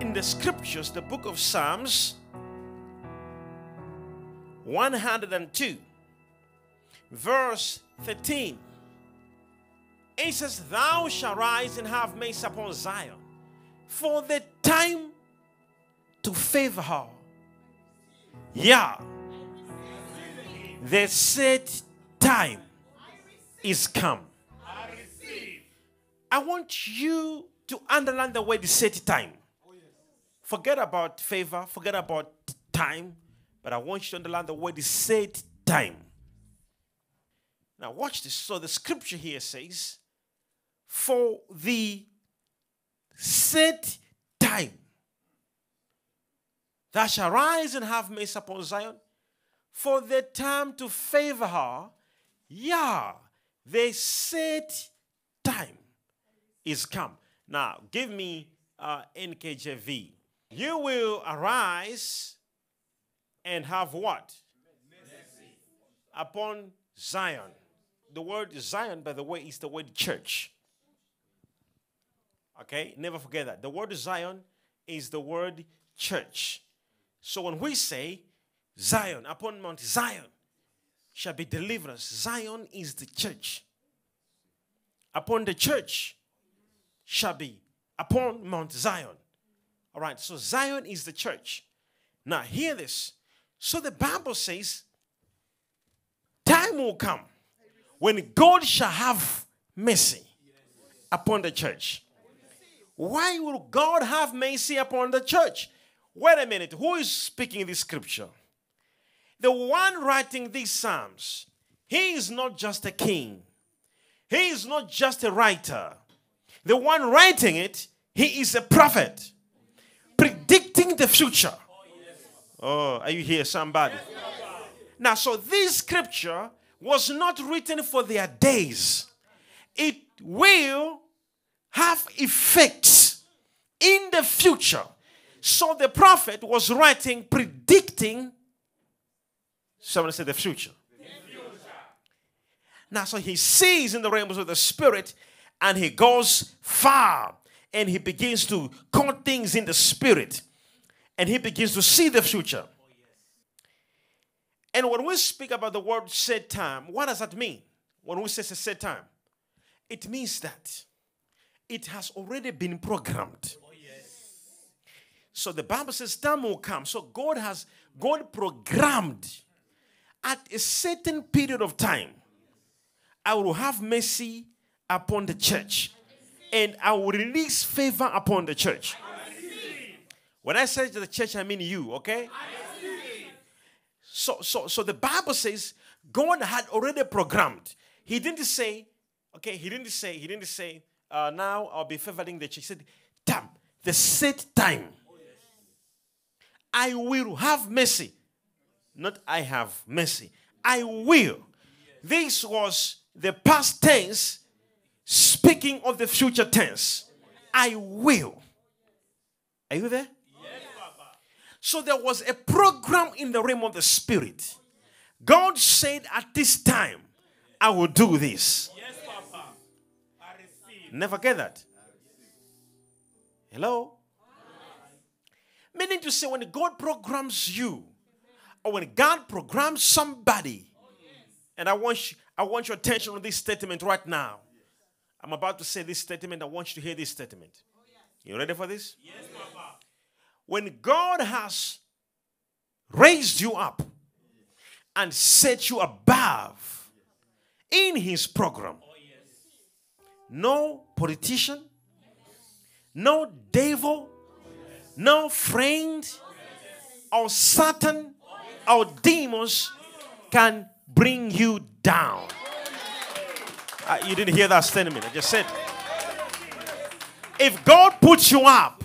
in the scriptures, the book of Psalms 102, verse 13. It says, Thou shalt rise and have mercy upon Zion, for the time to favor her. Yeah. The set time is come. I want you to underline the word set time. Forget about favor, forget about time, but I want you to underline the word is set time. Now, watch this. So, the scripture here says, For the set time thou shalt rise and have mercy upon Zion, for the time to favor her, yeah, the set time is come. Now, give me uh, NKJV. You will arise and have what? Mercy. Upon Zion. The word Zion, by the way, is the word church. Okay, never forget that. The word Zion is the word church. So when we say Zion, upon Mount Zion shall be deliverance, Zion is the church. Upon the church shall be upon Mount Zion. All right, so Zion is the church. Now, hear this. So the Bible says, time will come when God shall have mercy upon the church. Why will God have mercy upon the church? Wait a minute. Who is speaking this scripture? The one writing these Psalms, he is not just a king, he is not just a writer. The one writing it, he is a prophet predicting the future. Oh, are you here, somebody? Now, so this scripture was not written for their days, it will have effects in the future. So the prophet was writing, predicting, someone said the future. the future. Now, so he sees in the realms of the spirit and he goes far and he begins to count things in the spirit and he begins to see the future. And when we speak about the word set time, what does that mean? When we say set time, it means that it has already been programmed. So the Bible says time will come. So God has God programmed at a certain period of time. I will have mercy upon the church. And I will release favor upon the church. When I say to the church, I mean you, okay? So, so, so the Bible says God had already programmed. He didn't say, okay, he didn't say, he didn't say, uh, now I'll be favoring the church. He said, damn, the set time I will have mercy. Not I have mercy. I will. This was the past tense speaking of the future tense. I will. Are you there? So there was a program in the realm of the spirit. God said at this time, I will do this. Never get that. Hello? Meaning to say, when God programs you, or when God programs somebody, and I want you, I want your attention on this statement right now. I'm about to say this statement. I want you to hear this statement. You ready for this? Yes, Papa. When God has raised you up and set you above in his program, oh, no politician, no devil, no friend or Satan or demons can bring you down. Uh, you didn't hear that statement. I just said, if God puts you up,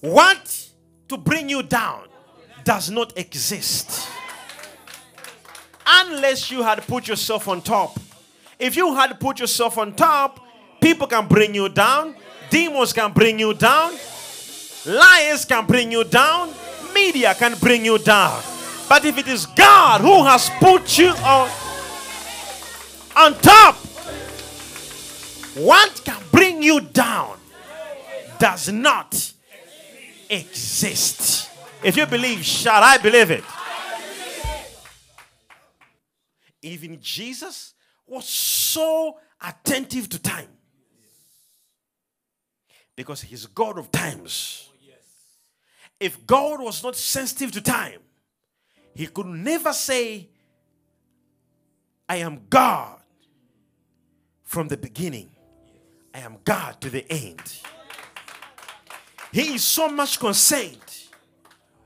what to bring you down does not exist. Unless you had put yourself on top. If you had put yourself on top, people can bring you down, demons can bring you down, Liars can bring you down, media can bring you down. But if it is God who has put you on, on top, what can bring you down does not exist. If you believe, shall I believe it? Even Jesus was so attentive to time because he's God of times. If God was not sensitive to time, he could never say, I am God from the beginning, I am God to the end. He is so much concerned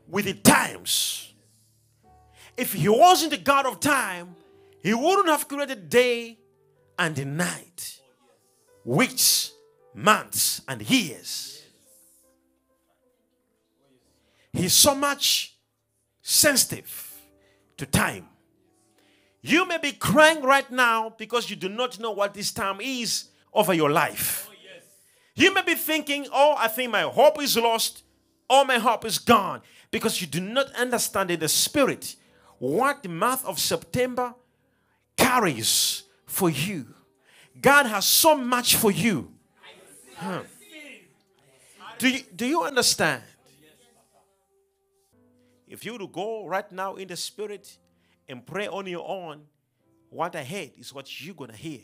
with the times. If he wasn't the God of time, he wouldn't have created day and the night, weeks, months, and years. He's so much sensitive to time. You may be crying right now because you do not know what this time is over your life. You may be thinking, oh, I think my hope is lost, all my hope is gone, because you do not understand in the spirit what the month of September carries for you. God has so much for you. Huh. Do you, do you understand? If you were to go right now in the spirit and pray on your own, what I heard is what you're going to hear.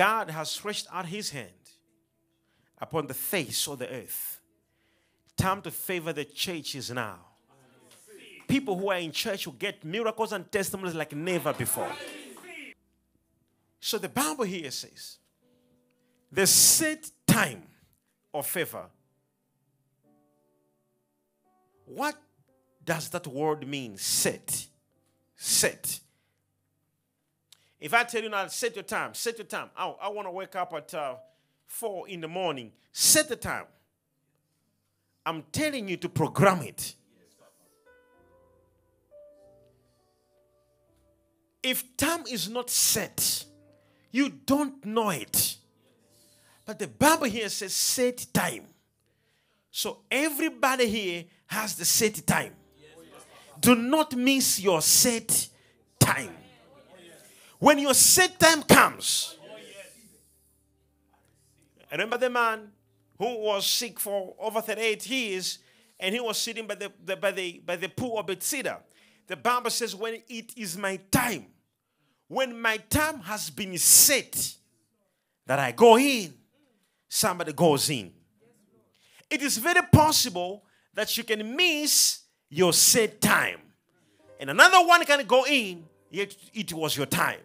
God has stretched out his hand upon the face of the earth. Time to favor the churches now. People who are in church will get miracles and testimonies like never before. So the Bible here says, the set time of favor. What does that word mean? Set. Set. If I tell you now, set your time, set your time. I, I want to wake up at uh, 4 in the morning. Set the time. I'm telling you to program it. If time is not set, you don't know it. But the Bible here says set time. So everybody here has the set time. Do not miss your set time. When your set time comes, I remember the man who was sick for over 38 years and he was sitting by the, the, by the, by the pool of Bethesda. The Bible says, When it is my time, when my time has been set, that I go in, somebody goes in. It is very possible that you can miss your set time. And another one can go in, yet it was your time.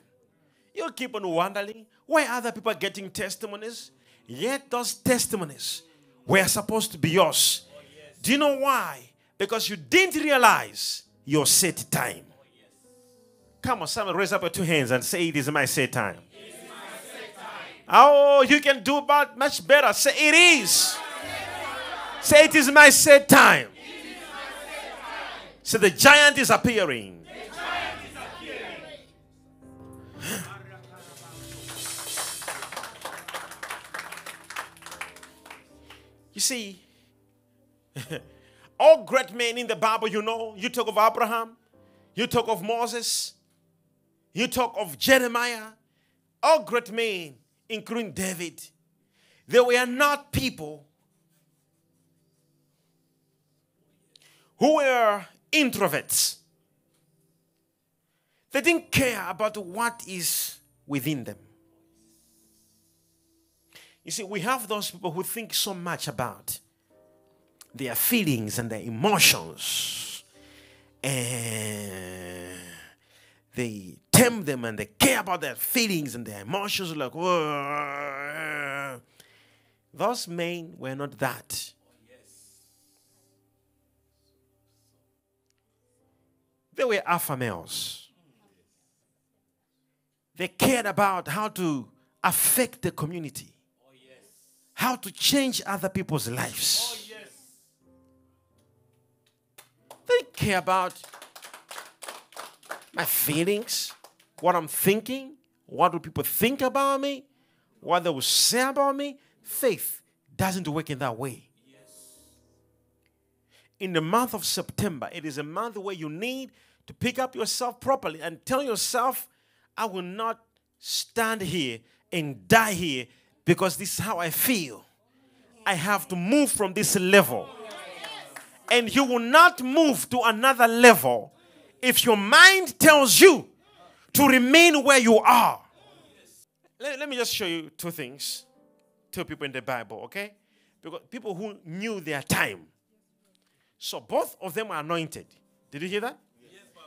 You'll keep on wondering why other people are getting testimonies, yet those testimonies were supposed to be yours. Do you know why? Because you didn't realize your set time. Come on, someone raise up your two hands and say, It is my set time. Oh, you can do about much better. Say, It is. Say, It is my set time. So the giant is appearing. You see, all great men in the Bible, you know, you talk of Abraham, you talk of Moses, you talk of Jeremiah, all great men, including David, they were not people who were introverts. They didn't care about what is within them. You see, we have those people who think so much about their feelings and their emotions. And they tempt them and they care about their feelings and their emotions. Like, Whoa. those men were not that. They were alpha males. They cared about how to affect the community how to change other people's lives. Oh, yes. They care about my feelings, what I'm thinking, what do people think about me, what they will say about me. Faith doesn't work in that way. Yes. In the month of September, it is a month where you need to pick up yourself properly and tell yourself, I will not stand here and die here because this is how I feel. I have to move from this level. And you will not move to another level if your mind tells you to remain where you are. Let, let me just show you two things. Two people in the Bible, okay? Because people who knew their time. So both of them are anointed. Did you hear that?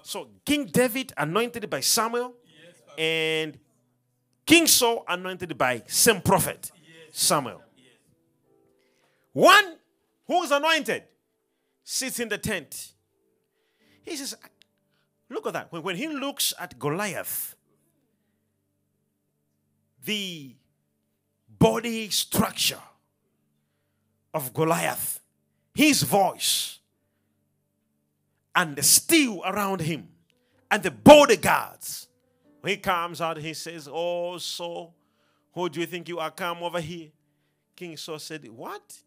so King David anointed by Samuel, and King Saul anointed by same prophet, Samuel. One who is anointed sits in the tent. He says, Look at that. When, when he looks at Goliath, the body structure of Goliath, his voice, and the steel around him, and the bodyguards. He comes out, he says, Oh, so who do you think you are? Come over here. King Saul said, What?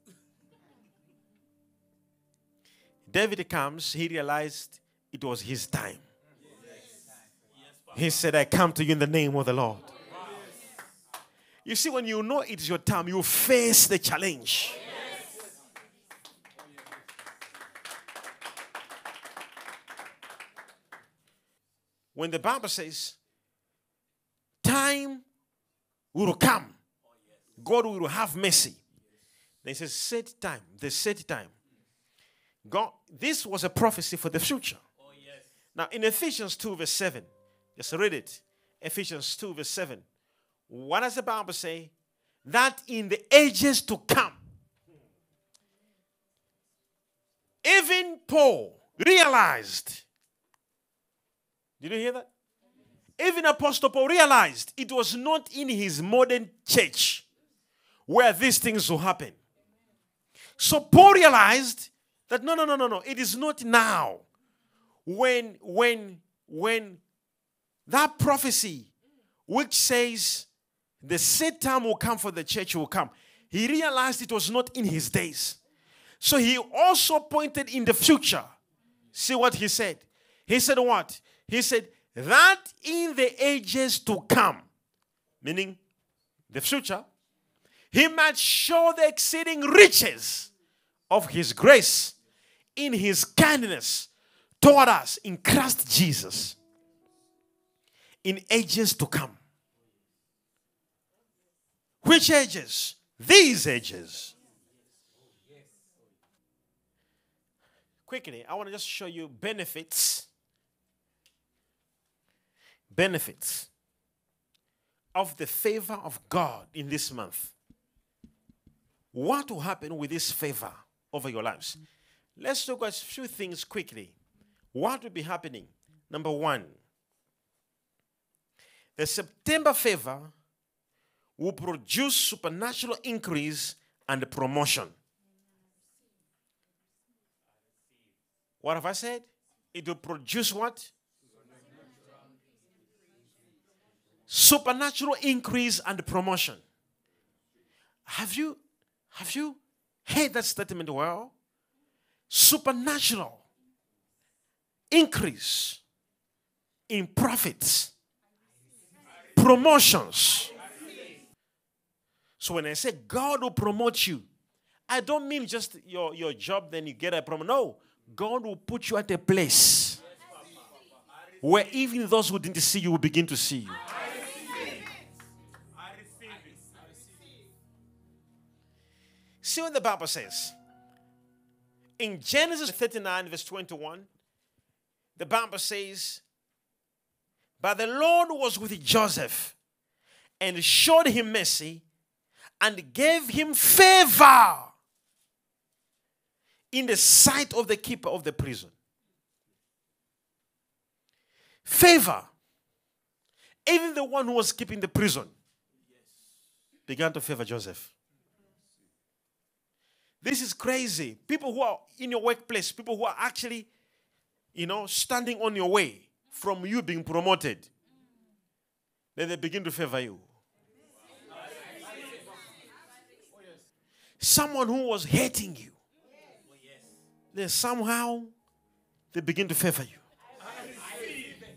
David comes, he realized it was his time. He said, I come to you in the name of the Lord. You see, when you know it's your time, you face the challenge. When the Bible says, time will come, God will have mercy. Then it says, set time, the set time. God, this was a prophecy for the future. Now, in Ephesians 2, verse 7, just read it. Ephesians 2, verse 7. What does the Bible say? That in the ages to come, even Paul realized. Did you hear that? Even Apostle Paul realized it was not in his modern church where these things will happen. So Paul realized that no, no, no, no, no. It is not now. When, when, when that prophecy, which says the set time will come for the church will come, he realized it was not in his days. So he also pointed in the future. See what he said? He said, What? He said, That in the ages to come, meaning the future, he might show the exceeding riches of his grace in his kindness toward us in Christ Jesus in ages to come. Which ages? These ages. Quickly, I want to just show you benefits. Benefits of the favor of God in this month. What will happen with this favor over your lives? Let's look at a few things quickly. What will be happening? Number one, the September favor will produce supernatural increase and promotion. What have I said? It will produce what? Supernatural increase and promotion. Have you have you heard that statement well? Supernatural increase in profits, promotions. So when I say God will promote you, I don't mean just your, your job, then you get a promotion. No, God will put you at a place where even those who didn't see you will begin to see you. See what the Bible says. In Genesis 39, verse 21, the Bible says, But the Lord was with Joseph and showed him mercy and gave him favor in the sight of the keeper of the prison. Favor. Even the one who was keeping the prison began to favor Joseph. This is crazy. People who are in your workplace, people who are actually, you know, standing on your way from you being promoted, then they begin to favor you. Someone who was hating you, then somehow they begin to favor you.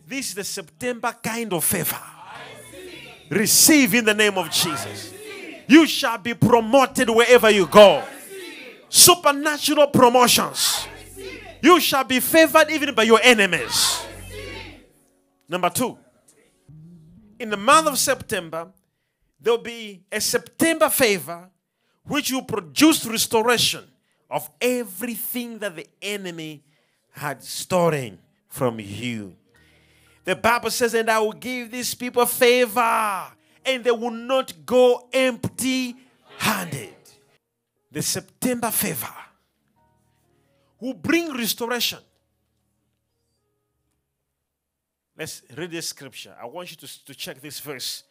This is the September kind of favor. Receive in the name of Jesus. You shall be promoted wherever you go. Supernatural promotions. You shall be favored even by your enemies. Number two, in the month of September, there will be a September favor which will produce restoration of everything that the enemy had stolen from you. The Bible says, And I will give these people favor, and they will not go empty handed. The September favor will bring restoration. Let's read this scripture. I want you to, to check this verse.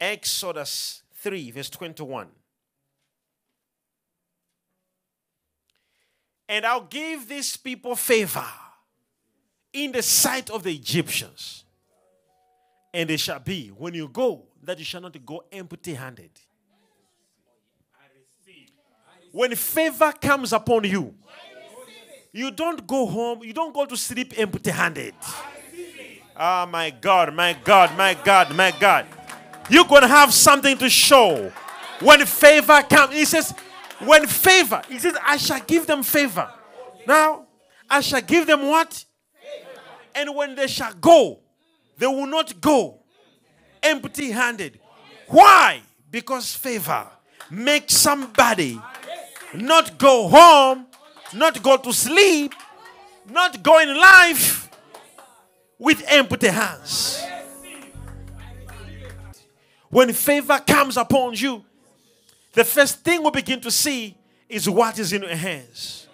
Exodus 3, verse 21. And I'll give these people favor in the sight of the Egyptians. And it shall be when you go that you shall not go empty handed. When favor comes upon you, you don't go home, you don't go to sleep empty handed. Oh ah, my God, my God, my God, my God. You're going to have something to show when favor comes. He says, when favor, he says, I shall give them favor. Now, I shall give them what? And when they shall go, they will not go empty handed. Why? Because favor makes somebody not go home, not go to sleep, not go in life with empty hands. When favor comes upon you, the first thing we begin to see is what is in your hands.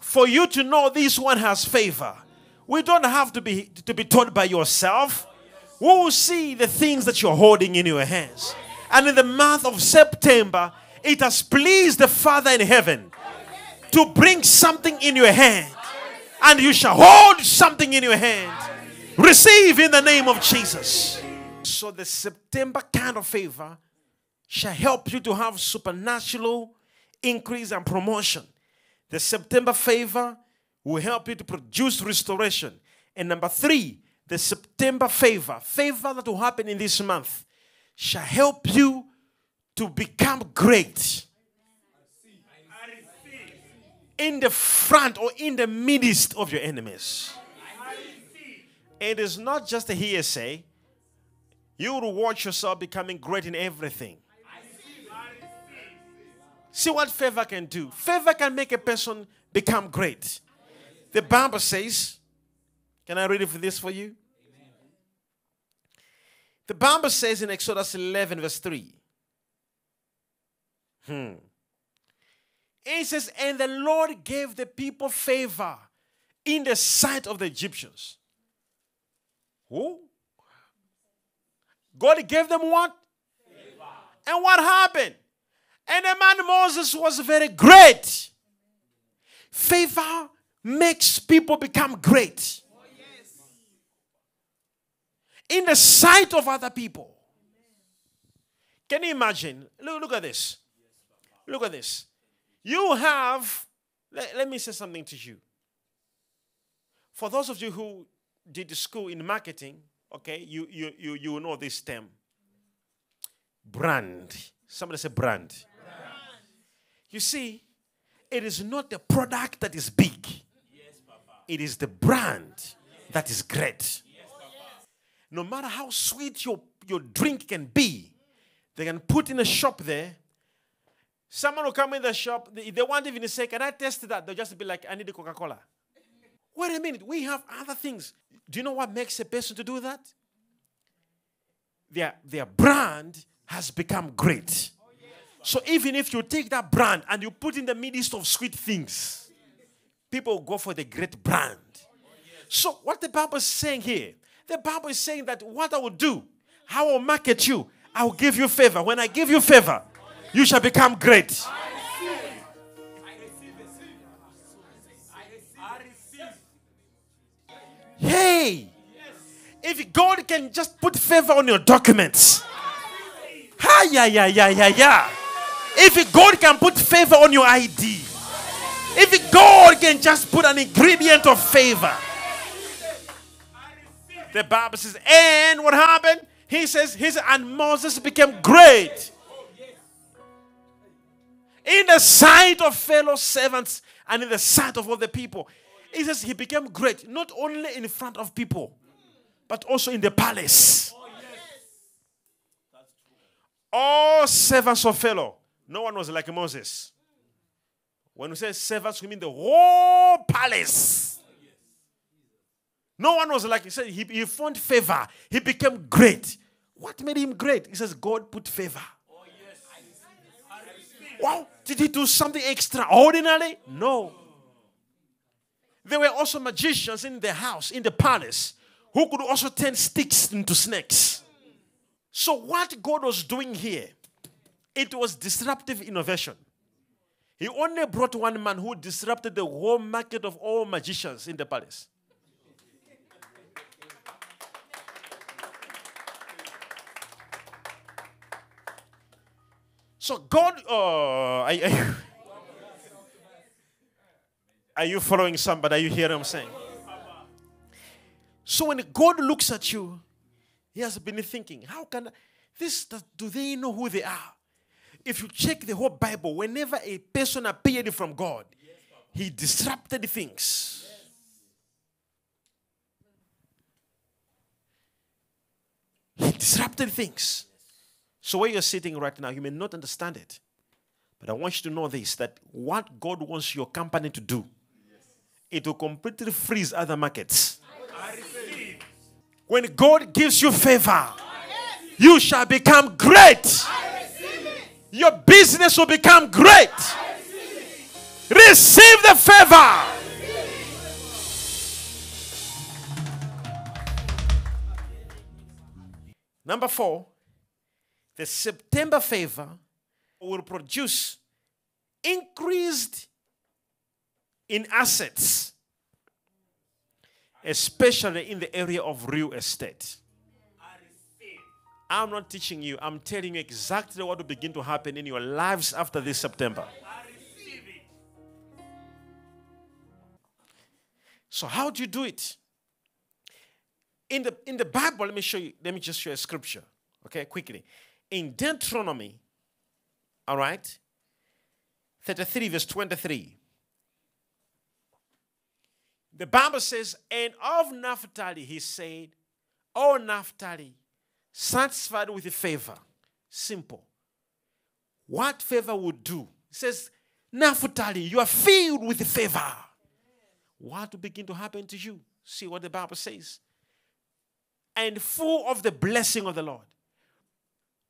For you to know this one has favor, we don't have to be to be taught by yourself. We will see the things that you're holding in your hands. And in the month of September, it has pleased the Father in heaven to bring something in your hand. And you shall hold something in your hand. Receive in the name of Jesus. So the September kind of favor shall help you to have supernatural increase and promotion. The September favor will help you to produce restoration. And number three, the September favor, favor that will happen in this month, shall help you to become great. In the front or in the midst of your enemies. It is not just a hearsay. You will watch yourself becoming great in everything. See what favor can do. Favor can make a person become great. The Bible says, can I read it for this for you? The Bible says in Exodus 11, verse 3. Hmm. It says, And the Lord gave the people favor in the sight of the Egyptians. Who? God gave them what? Favor. And what happened? And the man Moses was very great. Favor makes people become great in the sight of other people. Can you imagine? Look, look at this. Look at this. You have, let, let me say something to you. For those of you who did the school in marketing, okay, you, you, you, you know this term brand. Somebody say brand. brand. You see, it is not the product that is big, yes, it is the brand that is great. Yes, No matter how sweet your, your drink can be, they can put in a shop there. Someone will come in the shop, they, won't even say, Can I test that? They'll just be like, I need a Coca Cola. Wait a minute, we have other things. Do you know what makes a person to do that? Their, their brand has become great. So even if you take that brand and you put in the midst of sweet things, people go for the great brand. So what the Bible is saying here, the Bible is saying that what I will do, how I will market you, I will give you favor. When I give you favor, you shall become great. Hey, if God can just put favor on your documents, ha yeah yeah yeah yeah yeah. If God can put favor on your ID, if God can just put an ingredient of favor, the Bible says, and what happened? He says, said, and Moses became great. In the sight of fellow servants and in the sight of all the people. He says he became great, not only in front of people, but also in the palace. All servants of Pharaoh. No one was like Moses. When we say servants, we mean the whole palace. No one was like, he said, he, he found favor. He became great. What made him great? He says, God put favor. Wow, did he do something extraordinary? No. There were also magicians in the house, in the palace, who could also turn sticks into snakes. So, what God was doing here, it was disruptive innovation. He only brought one man who disrupted the whole market of all magicians in the palace. So God, uh, are, you, are you following somebody? Are you hearing what I'm saying? So when God looks at you, He has been thinking, how can this? Do they know who they are? If you check the whole Bible, whenever a person appeared from God, he disrupted things. He disrupted things. So, where you're sitting right now, you may not understand it. But I want you to know this that what God wants your company to do, it will completely freeze other markets. When God gives you favor, you shall become great. Your business will become great. Receive the favor. Number four, the September favor will produce increased in assets, especially in the area of real estate. I'm not teaching you, I'm telling you exactly what will begin to happen in your lives after this September. So, how do you do it? In the, in the Bible, let me show you, let me just show you a scripture, okay, quickly in Deuteronomy, all right, 33, verse 23. The Bible says, And of Naphtali, he said, O Naphtali, satisfied with the favor. Simple. What favor would do? He says, Naphtali, you are filled with the favor. What will begin to happen to you? See what the Bible says. And full of the blessing of the Lord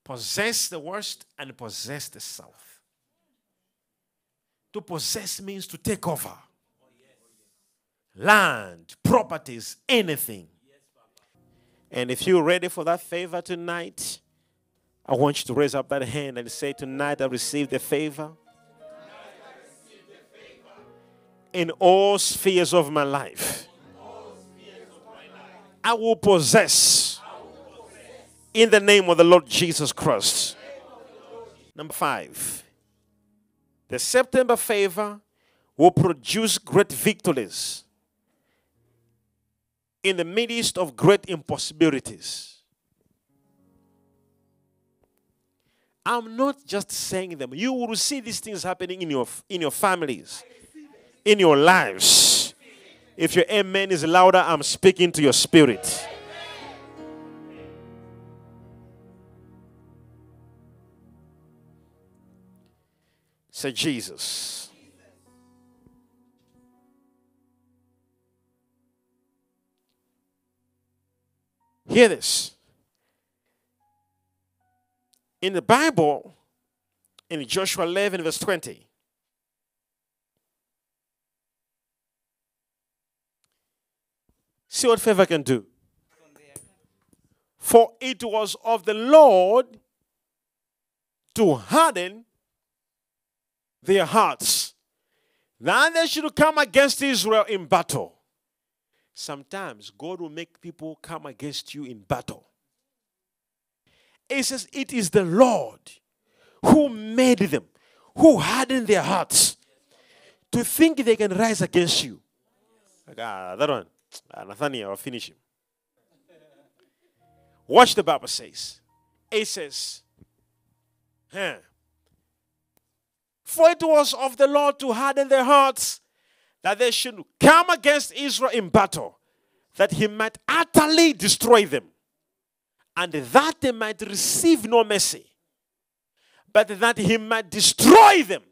possess the west and possess the south. To possess means to take over land, properties, anything. And if you're ready for that favor tonight, I want you to raise up that hand and say, Tonight I receive the favor. In all spheres of my life, I will possess in the name of the Lord Jesus Christ. Number five, the September favor will produce great victories in the midst of great impossibilities. I'm not just saying them. You will see these things happening in your in your families, in your lives. If your amen is louder, I'm speaking to your spirit. Say, Jesus. Hear this. In the Bible, in Joshua 11, verse 20, see what favor can do. For it was of the Lord to harden their hearts. Then they should come against Israel in battle. Sometimes God will make people come against you in battle. It says, It is the Lord who made them, who hardened their hearts to think they can rise against you. Like, ah, that one, ah, Nathaniel, I'll finish him. Watch the Bible says. It says, huh, For it was of the Lord to harden their hearts, that they should come against Israel in battle, that he might utterly destroy them, and that they might receive no mercy, but that he might destroy them,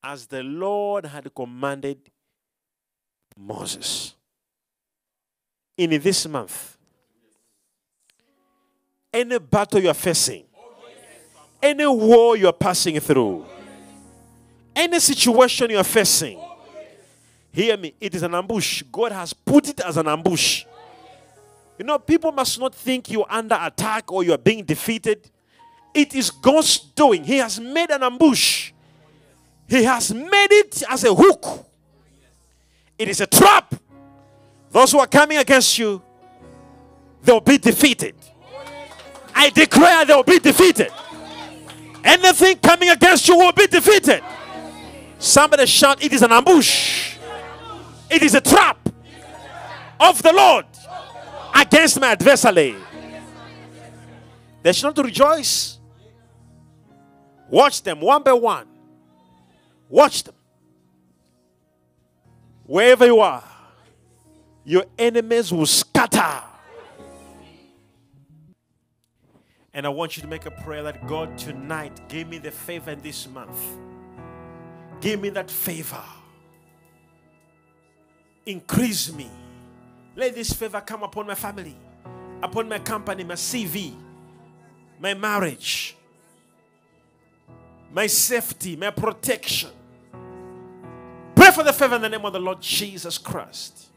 as the Lord had commanded Moses. In this month, any battle you are facing, any war you are passing through, any situation you are facing, hear me, it is an ambush. God has put it as an ambush. You know, people must not think you're under attack or you're being defeated. It is God's doing. He has made an ambush, He has made it as a hook. It is a trap. Those who are coming against you, they'll be defeated. I declare they'll be defeated. Anything coming against you will be defeated. Somebody shout, It is an ambush. It is a trap of the Lord against my adversary. They should not rejoice. Watch them one by one. Watch them. Wherever you are, your enemies will scatter. And I want you to make a prayer that God tonight give me the favor this month. Give me that favor. Increase me. Let this favor come upon my family, upon my company, my CV, my marriage, my safety, my protection. Pray for the favor in the name of the Lord Jesus Christ.